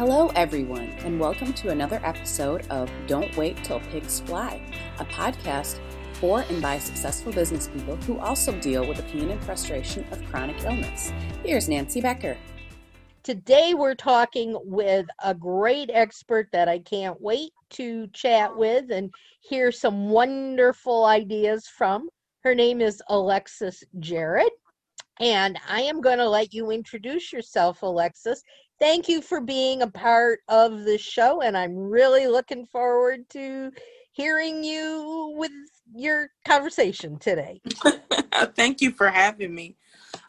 Hello, everyone, and welcome to another episode of Don't Wait Till Pigs Fly, a podcast for and by successful business people who also deal with the pain and frustration of chronic illness. Here's Nancy Becker. Today, we're talking with a great expert that I can't wait to chat with and hear some wonderful ideas from. Her name is Alexis Jarrett. And I am going to let you introduce yourself, Alexis. Thank you for being a part of the show, and I'm really looking forward to hearing you with your conversation today. Thank you for having me.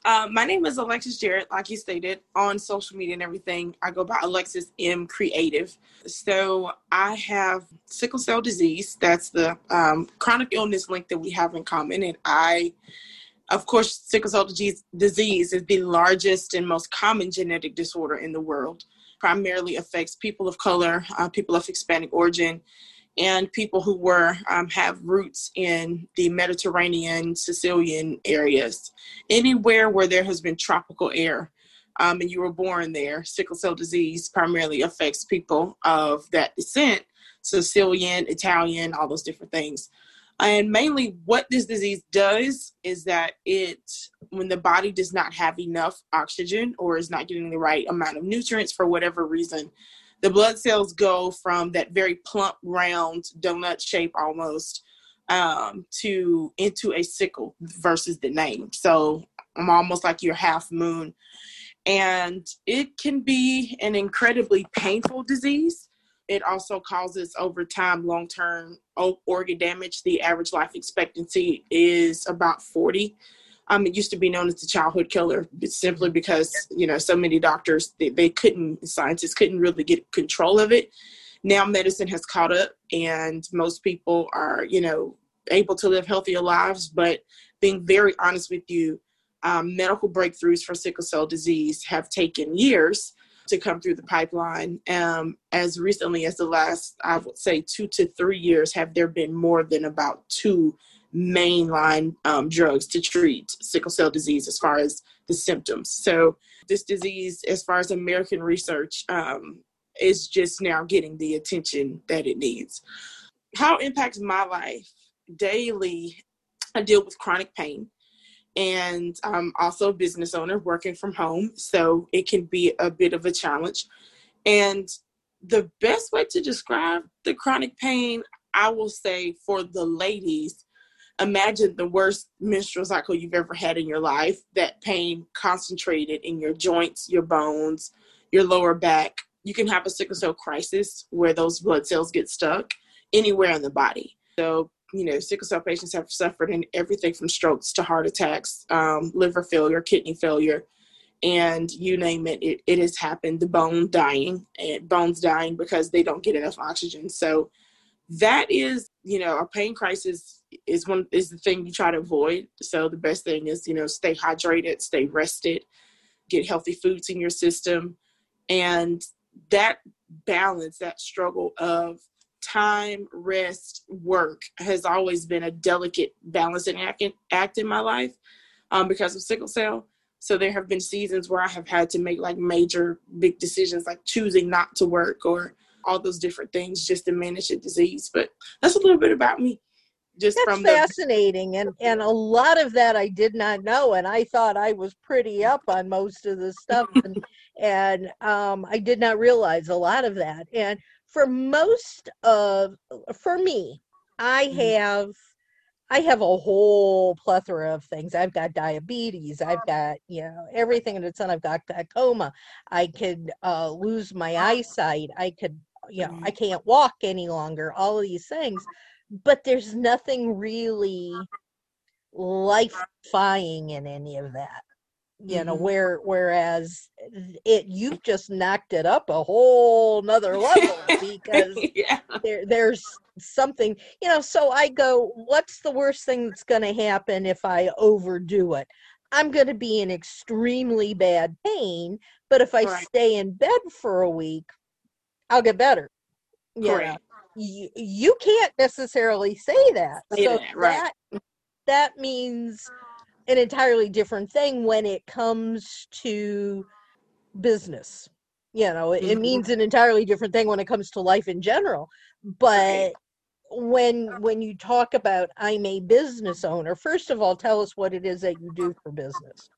Uh, my name is Alexis Jarrett, like you stated, on social media and everything. I go by Alexis M Creative. So I have sickle cell disease. That's the um, chronic illness link that we have in common. And I of course, sickle cell disease is the largest and most common genetic disorder in the world. Primarily affects people of color, uh, people of Hispanic origin, and people who were um, have roots in the Mediterranean, Sicilian areas. Anywhere where there has been tropical air, um, and you were born there, sickle cell disease primarily affects people of that descent, Sicilian, Italian, all those different things. And mainly, what this disease does is that it, when the body does not have enough oxygen or is not getting the right amount of nutrients for whatever reason, the blood cells go from that very plump, round, donut shape almost um, to into a sickle versus the name. So I'm almost like your half moon. And it can be an incredibly painful disease it also causes over time long term organ damage. The average life expectancy is about 40. Um, it used to be known as the childhood killer simply because you know so many doctors they, they couldn't scientists couldn't really get control of it now medicine has caught up and most people are you know able to live healthier lives but being very honest with you um, medical breakthroughs for sickle cell disease have taken years to come through the pipeline. Um, as recently as the last, I would say, two to three years, have there been more than about two mainline um, drugs to treat sickle cell disease as far as the symptoms. So, this disease, as far as American research, um, is just now getting the attention that it needs. How it impacts my life daily, I deal with chronic pain and I'm also a business owner working from home, so it can be a bit of a challenge. And the best way to describe the chronic pain, I will say for the ladies, imagine the worst menstrual cycle you've ever had in your life. That pain concentrated in your joints, your bones, your lower back. You can have a sickle cell crisis where those blood cells get stuck anywhere in the body. So you know, sickle cell patients have suffered in everything from strokes to heart attacks, um, liver failure, kidney failure, and you name it, it, it has happened. The bone dying and bones dying because they don't get enough oxygen. So that is, you know, a pain crisis is one is the thing you try to avoid. So the best thing is, you know, stay hydrated, stay rested, get healthy foods in your system, and that balance, that struggle of time, rest, work has always been a delicate balancing act, act in my life um, because of sickle cell. So there have been seasons where I have had to make like major big decisions, like choosing not to work or all those different things just to manage the disease. But that's a little bit about me. Just that's from fascinating, the- and and a lot of that I did not know, and I thought I was pretty up on most of the stuff, and and um, I did not realize a lot of that. And for most of for me i mm-hmm. have i have a whole plethora of things. I've got diabetes i've got you know everything in its own. I've got glaucoma. I could uh, lose my eyesight. I could you know i can't walk any longer all of these things. But there's nothing really life-defying in any of that you know mm-hmm. where whereas it you've just knocked it up a whole nother level because yeah. there there's something you know so i go what's the worst thing that's going to happen if i overdo it i'm going to be in extremely bad pain but if i right. stay in bed for a week i'll get better yeah you, you can't necessarily say that say so that, right. that that means an entirely different thing when it comes to business You know, it, mm-hmm. it means an entirely different thing when it comes to life in general. But when when you talk about I'm a business owner, first of all, tell us what it is that you do for business.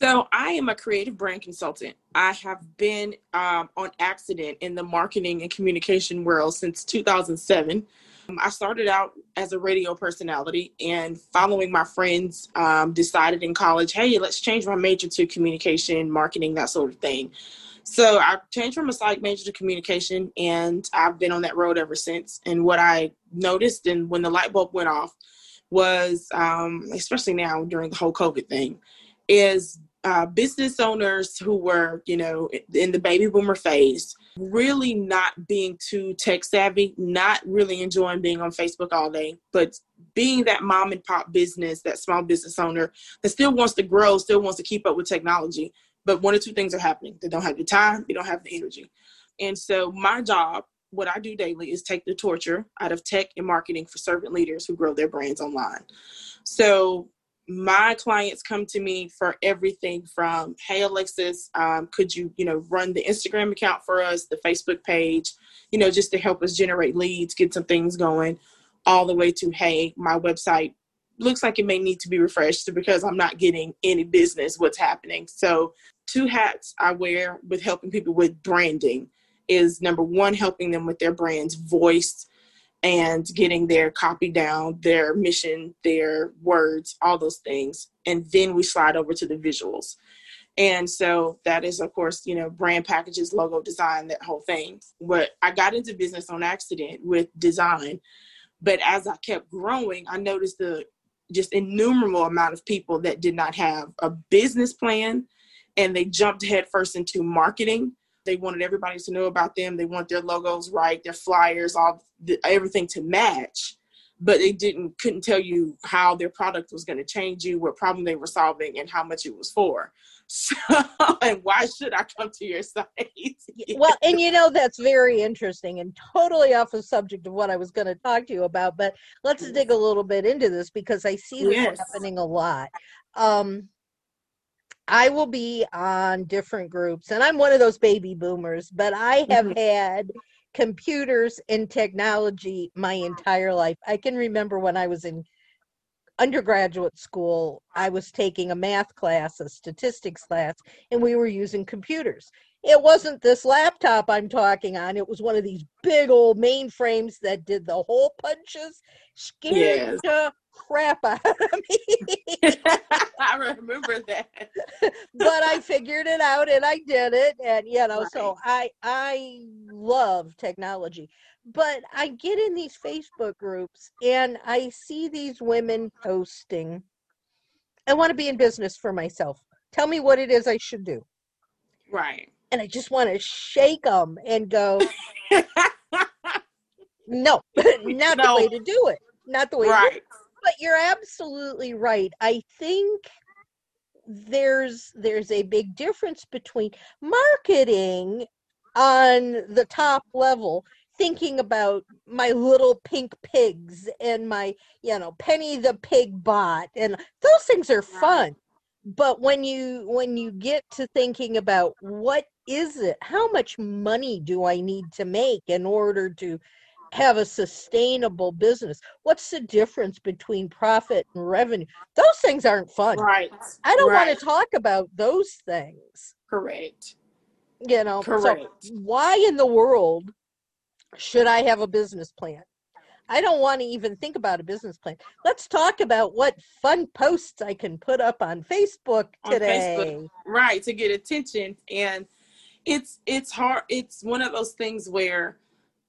So I am a creative brand consultant. I have been um, on accident in the marketing and communication world since 2007. I started out as a radio personality and following my friends um, decided in college, hey, let's change my major to communication, marketing, that sort of thing. So I changed from a psych major to communication and I've been on that road ever since. And what I noticed and when the light bulb went off was, um, especially now during the whole COVID thing, is uh, business owners who were, you know, in the baby boomer phase, really not being too tech savvy, not really enjoying being on Facebook all day, but being that mom and pop business, that small business owner that still wants to grow, still wants to keep up with technology. But one or two things are happening. They don't have the time, they don't have the energy. And so my job, what I do daily is take the torture out of tech and marketing for servant leaders who grow their brands online. So my clients come to me for everything from hey alexis um, could you you know run the instagram account for us the facebook page you know just to help us generate leads get some things going all the way to hey my website looks like it may need to be refreshed because i'm not getting any business what's happening. So two hats i wear with helping people with branding is number one helping them with their brand's voice and getting their copy down, their mission, their words, all those things. And then we slide over to the visuals. And so that is, of course, you know, brand packages, logo design, that whole thing. But I got into business on accident with design. But as I kept growing, I noticed the just innumerable amount of people that did not have a business plan and they jumped headfirst into marketing they wanted everybody to know about them. They want their logos right, their flyers, all the, everything to match. But they didn't couldn't tell you how their product was going to change you, what problem they were solving, and how much it was for. So, and why should I come to your site? well, and you know that's very interesting and totally off the subject of what I was going to talk to you about. But let's dig a little bit into this because I see this yes. happening a lot. Um, I will be on different groups, and I'm one of those baby boomers, but I have mm-hmm. had computers and technology my entire life. I can remember when I was in undergraduate school, I was taking a math class, a statistics class, and we were using computers. It wasn't this laptop I'm talking on, it was one of these big old mainframes that did the hole punches, scared yes. the crap out of me. I remember that. but I figured it out and I did it and you know right. so I I love technology. But I get in these Facebook groups and I see these women posting I want to be in business for myself. Tell me what it is I should do. Right. And I just want to shake them and go No, not no. the way to do it. Not the way right but you're absolutely right. I think there's there's a big difference between marketing on the top level thinking about my little pink pigs and my you know penny the pig bot and those things are fun but when you when you get to thinking about what is it how much money do i need to make in order to have a sustainable business. What's the difference between profit and revenue? Those things aren't fun. Right. I don't right. want to talk about those things. Correct. You know, correct. So why in the world should I have a business plan? I don't want to even think about a business plan. Let's talk about what fun posts I can put up on Facebook today. On Facebook, right, to get attention. And it's it's hard it's one of those things where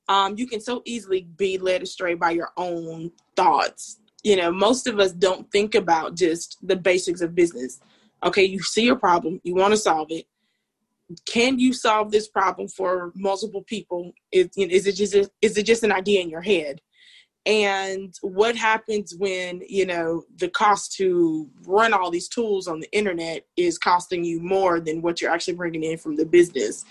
um, you can so easily be led astray by your own thoughts. You know, most of us don't think about just the basics of business. Okay, you see a problem, you want to solve it. Can you solve this problem for multiple people? Is, is it just is it just an idea in your head? And what happens when you know the cost to run all these tools on the internet is costing you more than what you're actually bringing in from the business?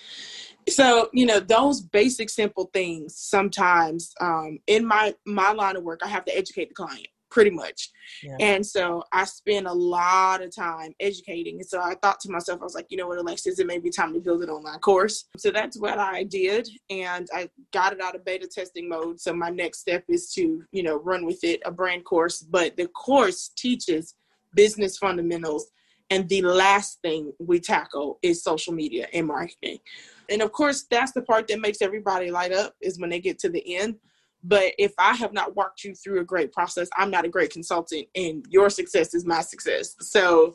So you know those basic simple things sometimes um, in my my line of work i have to educate the client pretty much. Yeah. And so I spend a lot of time educating. And so I thought to myself, I was like, you know what, Alexis, it may be time to build an online course. So that's what I did. And I got it out of beta testing mode. So my next step is to, you know, run with it, a brand course. But the course teaches business fundamentals. And the last thing we tackle is social media and marketing. And of course, that's the part that makes everybody light up is when they get to the end. But if I have not walked you through a great process, I'm not a great consultant, and your success is my success. So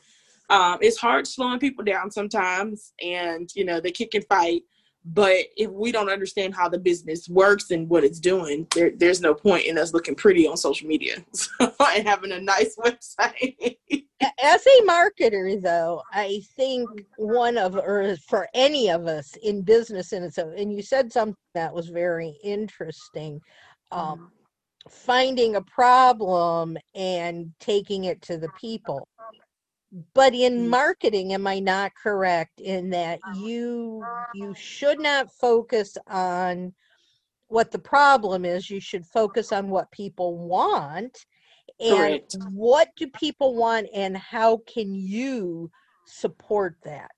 um, it's hard slowing people down sometimes, and you know they kick and fight. But if we don't understand how the business works and what it's doing, there, there's no point in us looking pretty on social media and having a nice website. As a marketer, though, I think one of, or for any of us in business, and so, and you said something that was very interesting. Um, finding a problem and taking it to the people but in mm. marketing am i not correct in that you you should not focus on what the problem is you should focus on what people want and Correct. what do people want and how can you support that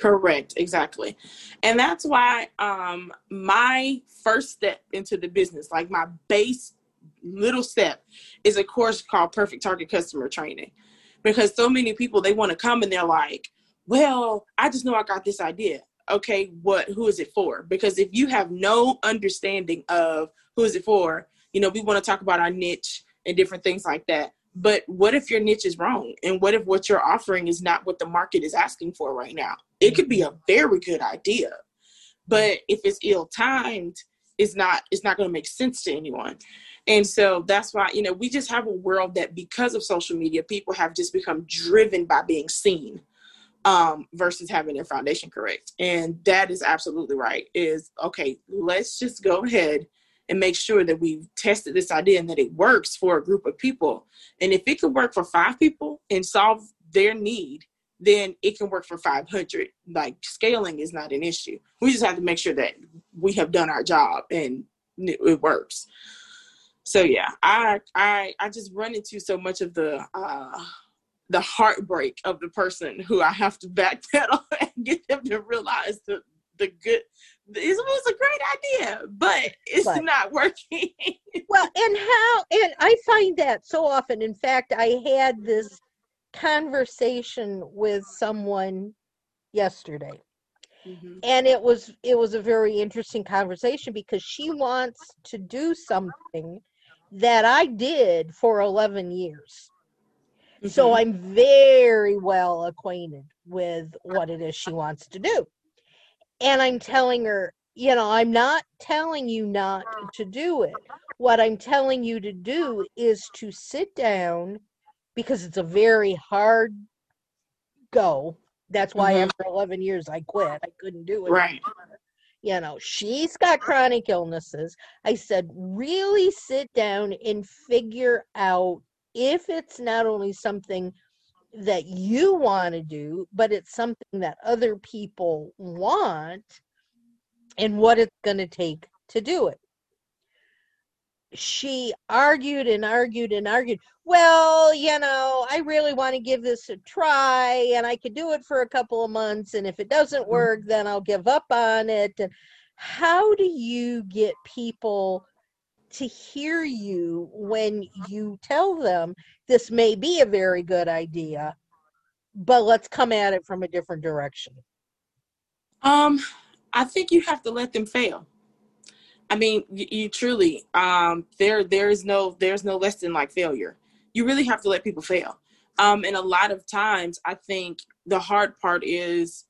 Correct, exactly. And that's why um my first step into the business, like my base little step is a course called Perfect Target Customer Training because so many people they want to come and they're like, well, I just know I got this idea. Okay, what who is it for? Because if you have no understanding of who is it for, you know, we want to talk about our niche and different things like that. But what if your niche is wrong? And what if what you're offering is not what the market is asking for right now? It could be a very good idea. But if it's ill timed, it's not it's not going to make sense to anyone. And so that's why, you know, we just have a world that because of social media, people have just become driven by being seen um, versus having their foundation correct. And that is absolutely right. Is okay, let's just go ahead and make sure that we've tested this idea and that it works for a group of people. And if it can work for five people and solve their need, then it can work for 500. Like scaling is not an issue. We just have to make sure that we have done our job and it works so yeah i i i just run into so much of the uh the heartbreak of the person who i have to backpedal and get them to realize the the good it was a great idea but it's but, not working well and how and i find that so often in fact i had this conversation with someone yesterday Mm-hmm. and it was it was a very interesting conversation because she wants to do something that I did for 11 years. Mm-hmm. So I'm very well acquainted with what it is she wants to do. And I'm telling her, you know, I'm not telling you not to do it. What I'm telling you to do is to sit down because it's a very hard go. That's why mm-hmm. after 11 years I quit. I couldn't do it. Right you know, she's got chronic illnesses. I said, really sit down and figure out if it's not only something that you want to do, but it's something that other people want and what it's going to take to do it. She argued and argued and argued. Well, you know, I really want to give this a try and I could do it for a couple of months. And if it doesn't mm-hmm. work, then I'll give up on it. And how do you get people to hear you when you tell them this may be a very good idea, but let's come at it from a different direction? Um, I think you have to let them fail. I mean, you, you truly um, there there is no there's no lesson like failure. You really have to let people fail. Um, and a lot of times, I think the hard part is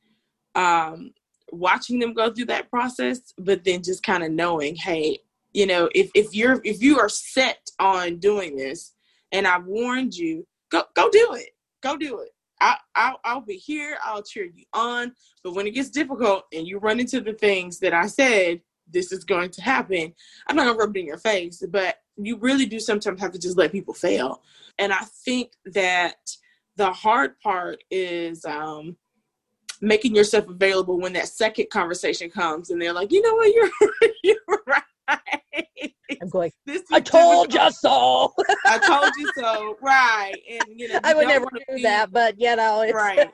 um, watching them go through that process, but then just kind of knowing, hey, you know, if, if you're if you are set on doing this and I've warned you, go go do it. Go do it. I, I'll, I'll be here. I'll cheer you on. But when it gets difficult and you run into the things that I said, this is going to happen. I'm not gonna rub it in your face, but you really do sometimes have to just let people fail. And I think that the hard part is um, making yourself available when that second conversation comes and they're like, you know what, you're you're right. Going, I told you so. I told you so. right. And you know, you I would never do be, that, but you know, right.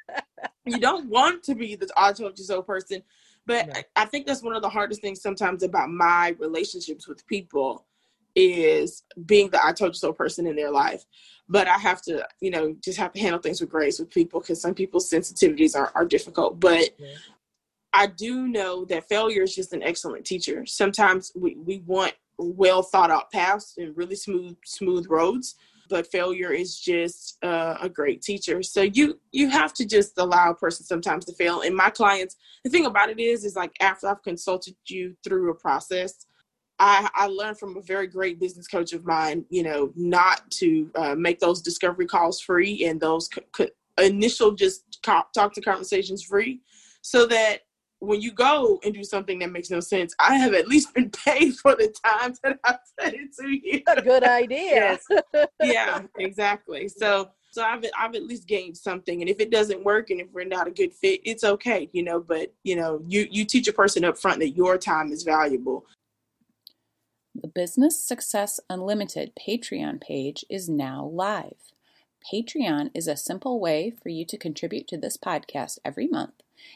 you don't want to be the I told you so person. But No. I think that's one of the hardest things sometimes about my relationships with people is being the I told you so person in their life. But I have to, you know, just have to handle things with grace with people because some people's sensitivities are, are difficult. But Yeah. I do know that failure is just an excellent teacher. Sometimes we, we want well thought out paths and really smooth smooth roads but failure is just uh, a great teacher. So you you have to just allow a person sometimes to fail. And my clients the thing about it is is like after i've consulted you through a process i i learned from a very great business coach of mine you know not to uh, make those discovery calls free and those co- initial just talk to conversations free so that when you go and do something that makes no sense, I have at least been paid for the time that I put into you. a good idea. yes. yeah, exactly. So so I've I've at least gained something. And if it doesn't work and if we're not a good fit, it's okay, you know, but you know, you you teach a person up front that your time is valuable. The Business Success Unlimited Patreon page is now live. Patreon is a simple way for you to contribute to this podcast every month,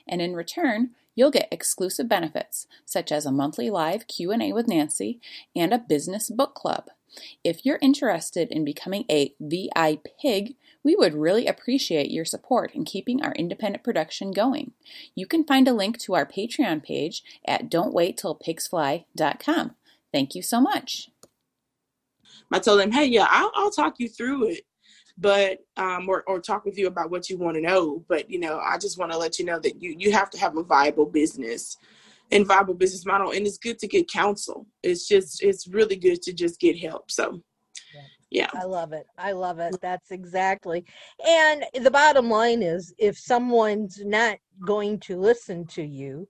and in return, you'll get exclusive benefits such as a monthly live Q&A with Nancy and a business book club. If you're interested in becoming a VI pig, we would really appreciate your support in keeping our independent production going. You can find a link to our Patreon page at don'twaittillpigsfly.com. Thank you so much. I told him, hey, yeah, I'll, I'll talk you through it, but um, or or talk with you about what you want to know. But you know, I just want to let you know that you you have to have a viable business and viable business model, and it's good to get counsel. It's just it's really good to just get help. So, yeah, I love it. I love it. That's exactly. And the bottom line is if someone's not going to listen to you,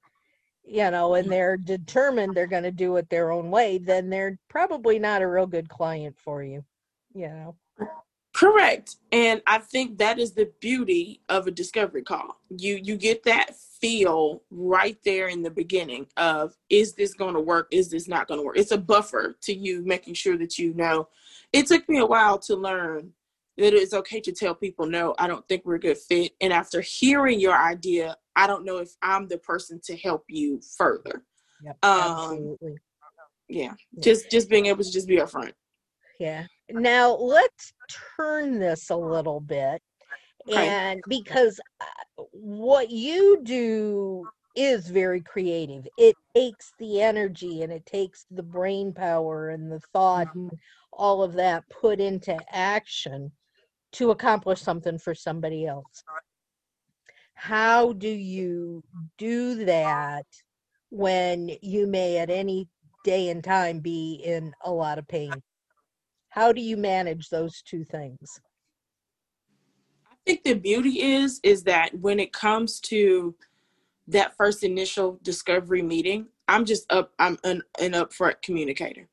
you know, and they're determined they're going to do it their own way, then they're probably not a real good client for you, you know. Correct. And I think that is the beauty of a discovery call. You you get that feel right there in the beginning of is this going to work? Is this not going to work? It's a buffer to you making sure that you know. It took me a while to learn that it's okay to tell people no, I don't think we're a good fit. And after hearing your idea, I don't know if I'm the person to help you further. Yep, Um, absolutely. Yeah, Yeah. just just being able to just be upfront. Yeah. Now let's turn this a little bit. Okay. And because uh, what you do is very creative, it takes the energy and it takes the brain power and the thought and all of that put into action to accomplish something for somebody else. How do you do that when you may at any day and time be in a lot of pain? How do you manage those two things? I think the beauty is is that when it comes to that first initial discovery meeting, I'm just up. I'm an, an upfront communicator,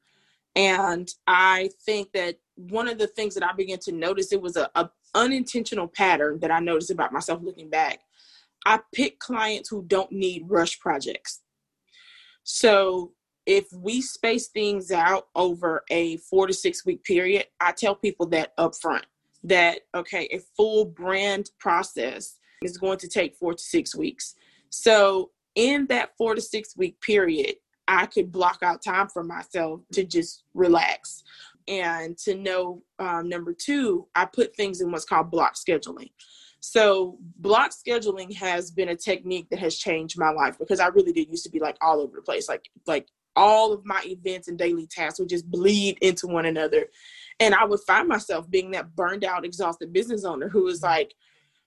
and I think that one of the things that I began to notice it was a, a unintentional pattern that I noticed about myself looking back. I pick clients who don't need rush projects. So if we space things out over a four to six week period, I tell people that upfront that okay, a full brand process is going to take four to six weeks. So in that four to six week period, I could block out time for myself to just relax and to know um, number two, I put things in what's called block scheduling. So block scheduling has been a technique that has changed my life because I really did used to be like all over the place, like like all of my events and daily tasks would just bleed into one another. And I would find myself being that burned out, exhausted business owner who was like,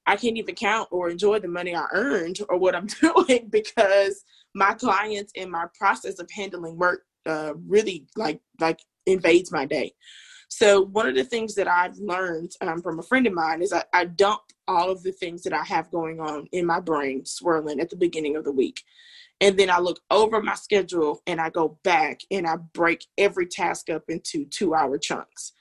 I can't even count or enjoy the money I earned or what I'm doing because my clients and my process of handling work uh, really like like invades my day. So one of the things that I've learned um, from a friend of mine is I, I dump all of the things that I have going on in my brain swirling at the beginning of the week. And then I look over my schedule and I go back and I break every task up into two hour chunks.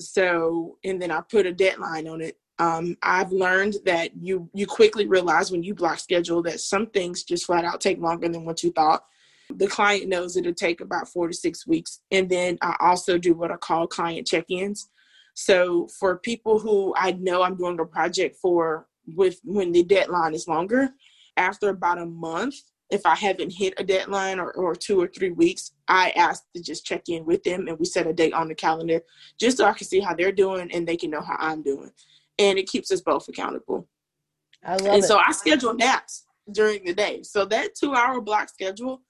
So, and then I put a deadline on it. Um, I've learned that you you quickly realize when you block schedule that some things just flat out take longer than what you thought. The client knows it'll take about four to six weeks. And then I also do what I call client check-ins. So for people who I know I'm doing a project for with when the deadline is longer, after about a month, if I haven't hit a deadline or, or two or three weeks, I ask to just check in with them and we set a date on the calendar just so I can see how they're doing and they can know how I'm doing. And it keeps us both accountable. I love and it. so I schedule naps during the day. So that two hour block schedule,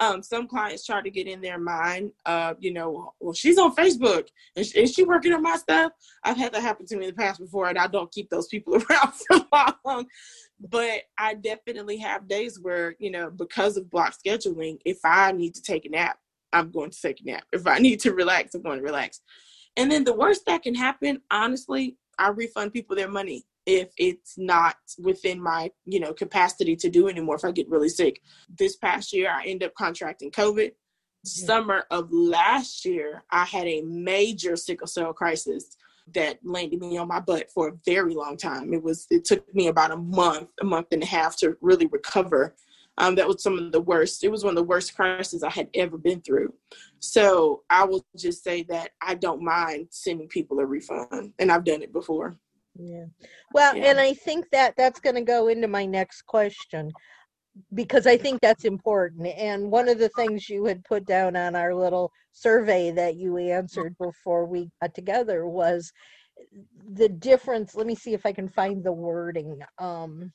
um, some clients try to get in their mind, uh, you know, well, she's on Facebook. Is, is she working on my stuff? I've had that happen to me in the past before, and I don't keep those people around for long. But I definitely have days where, you know, because of block scheduling, if I need to take a nap, I'm going to take a nap. If I need to relax, I'm going to relax. And then the worst that can happen, honestly, I refund people their money if it's not within my you know capacity to do anymore if i get really sick. This past year i end up contracting covid. Summer of last year i had a major sickle cell crisis that landed me on my butt for a very long time. It was it took me about a month a month and a half to really recover. Um, that was some of the worst it was one of the worst crises i had ever been through. So i will just say that i don't mind sending people a refund and i've done it before yeah. Well, Yeah. and I think that that's going to go into my next question because I think that's important. And one of the things you had put down on our little survey that you answered before we got together was the difference. Let me see if I can find the wording. Um,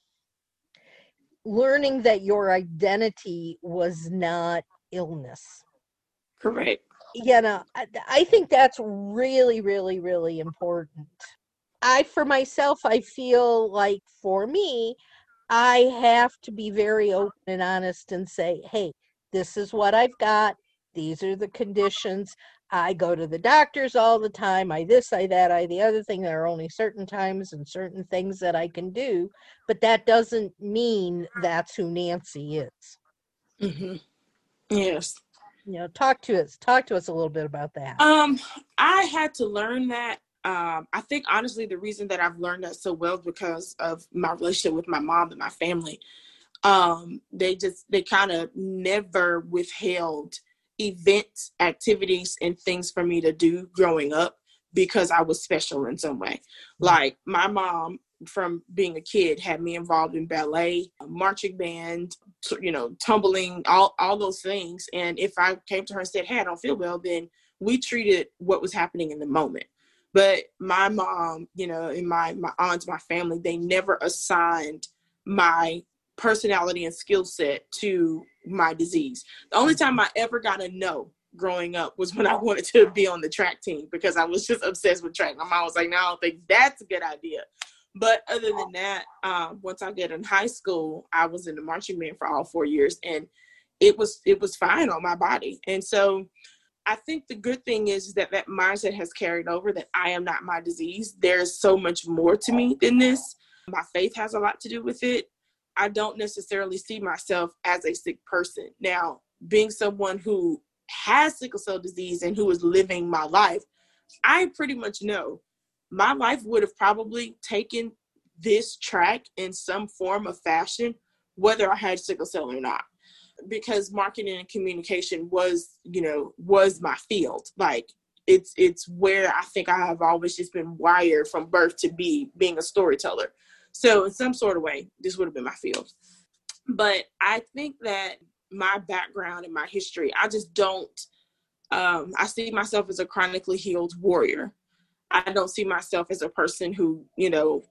learning that your identity was not illness correct Yeah, no, I, I think that's really really really important i for myself i feel like for me i have to be very open and honest and say hey this is what i've got. These are the conditions. I go to the doctors all the time. I this i that i the other thing. There are only certain times and certain things that i can do. But that doesn't mean that's who nancy is. Mm-hmm. yes. You know talk to us talk to us a little bit about that. Um, I had to learn that. Um, I think honestly, the reason that I've learned that so well is because of my relationship with my mom and my family. Um, they just they kind of never withheld events, activities, and things for me to do growing up because I was special in some way. Like my mom, from being a kid, had me involved in ballet, marching band, you know, tumbling, all all those things. And if I came to her and said, "Hey, I don't feel well," then we treated what was happening in the moment. But my mom, you know, and my my aunts, my family, they never assigned my personality and skill set to my disease. The only time I ever got a no growing up was when I wanted to be on the track team because I was just obsessed with track. My mom was like, "No, I don't think that's a good idea." But other than that, um, once I get in high school, I was in the marching band for all four years, and it was it was fine on my body. And so, I think the good thing is that that mindset has carried over. That I am not my disease. There's so much more to me than this. My faith has a lot to do with it. I don't necessarily see myself as a sick person. Now, being someone who has sickle cell disease and who is living my life, I pretty much know my life would have probably taken this track in some form of fashion, whether I had sickle cell or not. Because marketing and communication was, you know, was my field. Like it's it's where I think I have always just been wired from birth to be being a storyteller. So in some sort of way, this would have been my field. But I think that my background and my history, I just don't um, I see myself as a chronically healed warrior. I don't see myself as a person who, you know,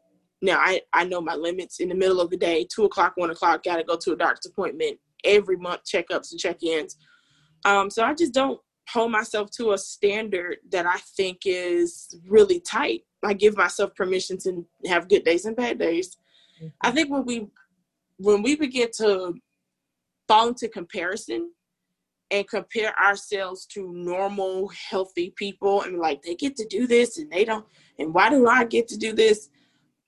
now I, I know my limits in the middle of the day, two o'clock, one o'clock, gotta go to a doctor's appointment every month, checkups and check-ins. Um, so I just don't hold myself to a standard that I think is really tight. I give myself permission to have good days and bad days. I think when we when we begin to fall into comparison and compare ourselves to normal healthy people and like they get to do this and they don't and why do I get to do this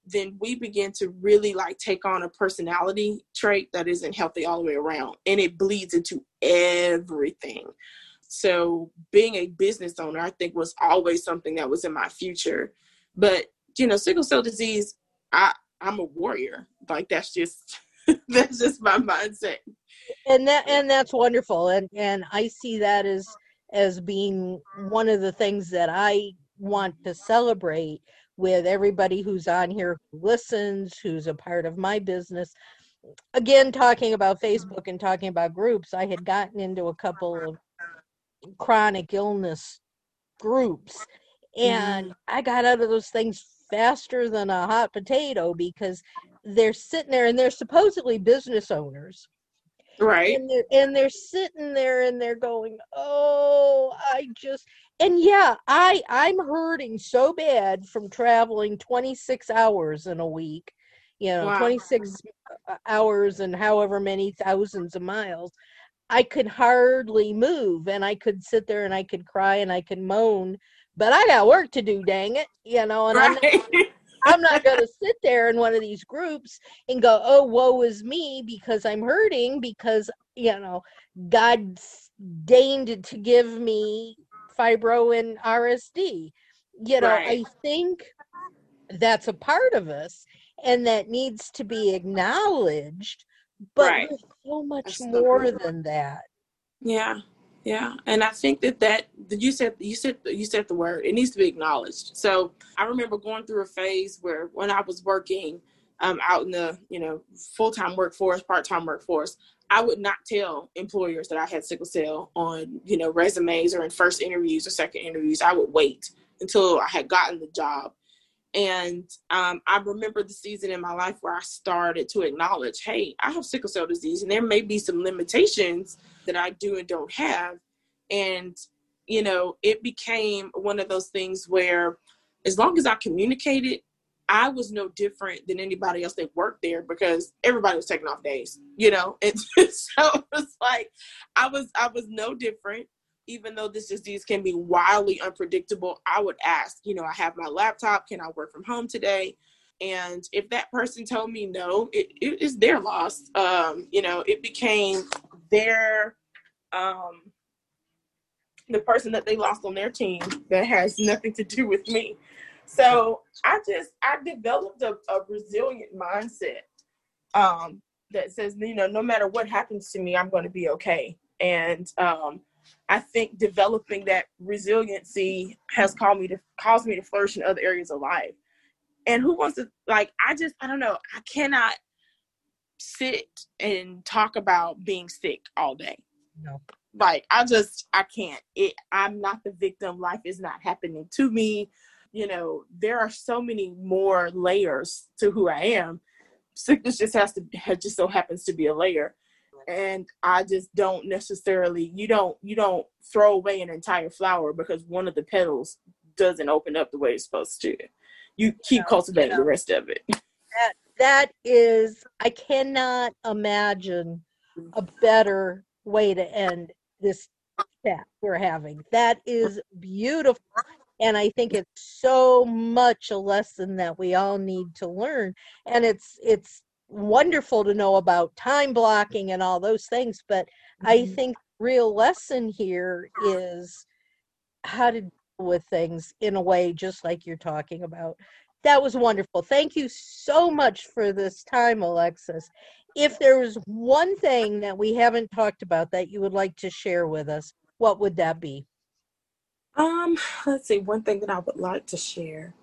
then we begin to really like take on a personality trait that isn't healthy all the way around and it bleeds into everything. So being a business owner i think was always something that was in my future. But you know sickle cell disease i i'm a warrior. Like that's just that's just my mindset. And that and that's wonderful and and i see that as as being one of the things that i want to celebrate with everybody who's on here who listens, who's a part of my business. Again, talking about Facebook and talking about groups, I had gotten into a couple of chronic illness groups and mm. I got out of those things faster than a hot potato because they're sitting there and they're supposedly business owners right and they're, and they're sitting there and they're going oh i just and yeah i i'm hurting so bad from traveling 26 hours in a week you know wow. 26 hours and however many thousands of miles i could hardly move and i could sit there and i could cry and i could moan but i got work to do dang it you know and right. i'm not, I'm not going to sit there in one of these groups and go, oh, woe is me because I'm hurting because, you know, God deigned to give me fibro and RSD. You know, right. I think that's a part of us and that needs to be acknowledged, but right. so much more than that. Yeah. Yeah, and I think that that you said you said you said the word. It needs to be acknowledged. So I remember going through a phase where when I was working um, out in the you know full time workforce, part time workforce, I would not tell employers that I had sickle cell on you know resumes or in first interviews or second interviews. I would wait until I had gotten the job. And um, I remember the season in my life where I started to acknowledge, hey, I have sickle cell disease, and there may be some limitations that I do and don't have. And, you know, it became one of those things where as long as I communicated, I was no different than anybody else that worked there because everybody was taking off days, you know? And so it was like I was I was no different. Even though this disease can be wildly unpredictable, I would ask, you know, I have my laptop, can I work from home today? And if that person told me no, it, it is their loss. Um, you know, it became their um, the person that they lost on their team that has nothing to do with me. So I just I developed a, a resilient mindset um, that says you know no matter what happens to me I'm going to be okay. And um, I think developing that resiliency has called me to caused me to flourish in other areas of life. And who wants to like I just I don't know I cannot sit and talk about being sick all day. No. Like I just I can't. It I'm not the victim. Life is not happening to me. You know, there are so many more layers to who I am. Sickness just has to just so happens to be a layer. And I just don't necessarily you don't you don't throw away an entire flower because one of the petals doesn't open up the way it's supposed to. You keep no, cultivating you know, the rest of it. That that is I cannot imagine a better way to end this chat we're having. That is beautiful. And I think it's so much a lesson that we all need to learn. And it's it's wonderful to know about time blocking and all those things. But mm-hmm. I think real lesson here is how to deal with things in a way just like you're talking about. That was wonderful. Thank you so much for this time, Alexis if there was one thing that we haven't talked about that you would like to share with us, what would that be? Um, let's see, one thing that I would like to share.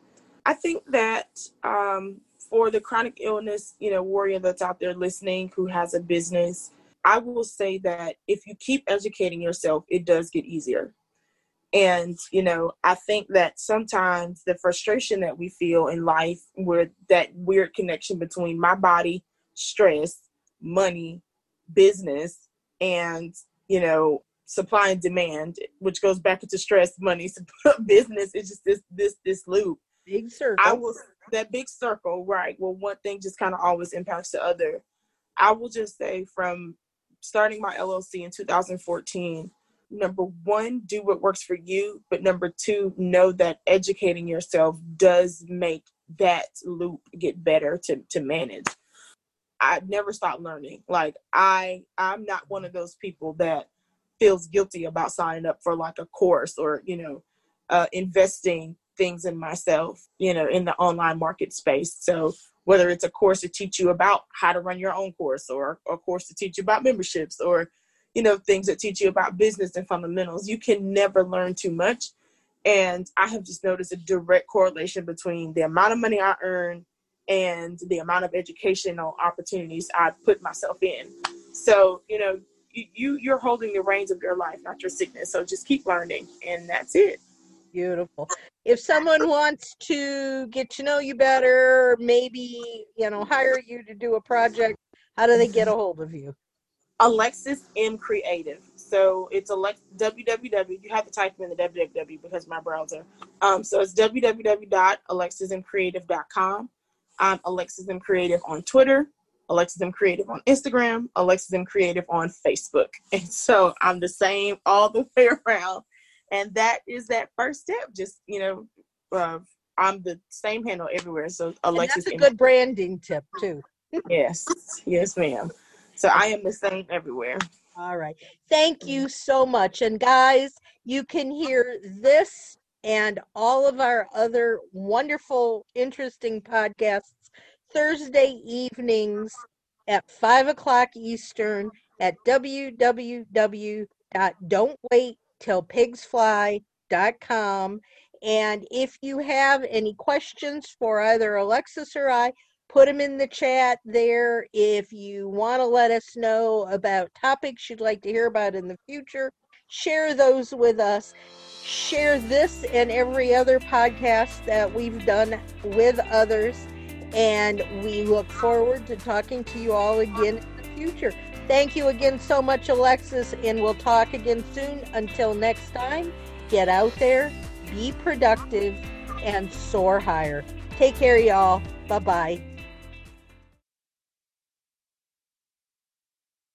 I think that um, for the chronic illness, you know, warrior that's out there listening who has a business, I will say that if you keep educating yourself, it does get easier. And, you know, I think that sometimes the frustration that we feel in life with that weird connection between my body, stress, money, business, and you know supply and demand, which goes back into stress, money, business. It's just this this this loop. Big circle. I will that big circle, right? Well, one thing just kind of always impacts the other. I will just say from starting my LLC in 2014, number one, do what works for you, but number two, know that educating yourself does make that loop get better to to manage. I never stopped learning. Like I I'm not one of those people that feels guilty about signing up for like a course or, you know, uh, investing things in myself, you know, in the online market space. So whether it's a course to teach you about how to run your own course or a course to teach you about memberships or, you know, things that teach you about business and fundamentals, you can never learn too much. And I have just noticed a direct correlation between the amount of money I earn and the amount of educational opportunities I put myself in. So, you know, you you're holding the reins of your life, not your sickness. So just keep learning and that's it. Beautiful. If someone wants to get to know you better, maybe, you know, hire you to do a project, how do they get a hold of you? Alexis M Creative. So it's Alex www. You have to type in the www because my browser. Um, so it's www.alexismcreative.com. I'm Alexis M Creative on Twitter, Alexis M Creative on Instagram, Alexis M Creative on Facebook, and so I'm the same all the way around. And that is that first step. Just you know, uh, I'm the same handle everywhere. So Alexis. And that's a good branding tip too. yes, yes, ma'am. So I am the same everywhere. All right. Thank you so much. And guys, you can hear this and all of our other wonderful, interesting podcasts Thursday evenings at 5 o'clock Eastern at www.don'twaittillpigsfly.com. And if you have any questions for either Alexis or I, put them in the chat there. If you want to let us know about topics you'd like to hear about in the future, share those with us. Share this and every other podcast that we've done with others. And we look forward to talking to you all again in the future. Thank you again so much, Alexis, and we'll talk again soon. Until next time, get out there, be productive, and soar higher. Take care, y'all. Bye bye.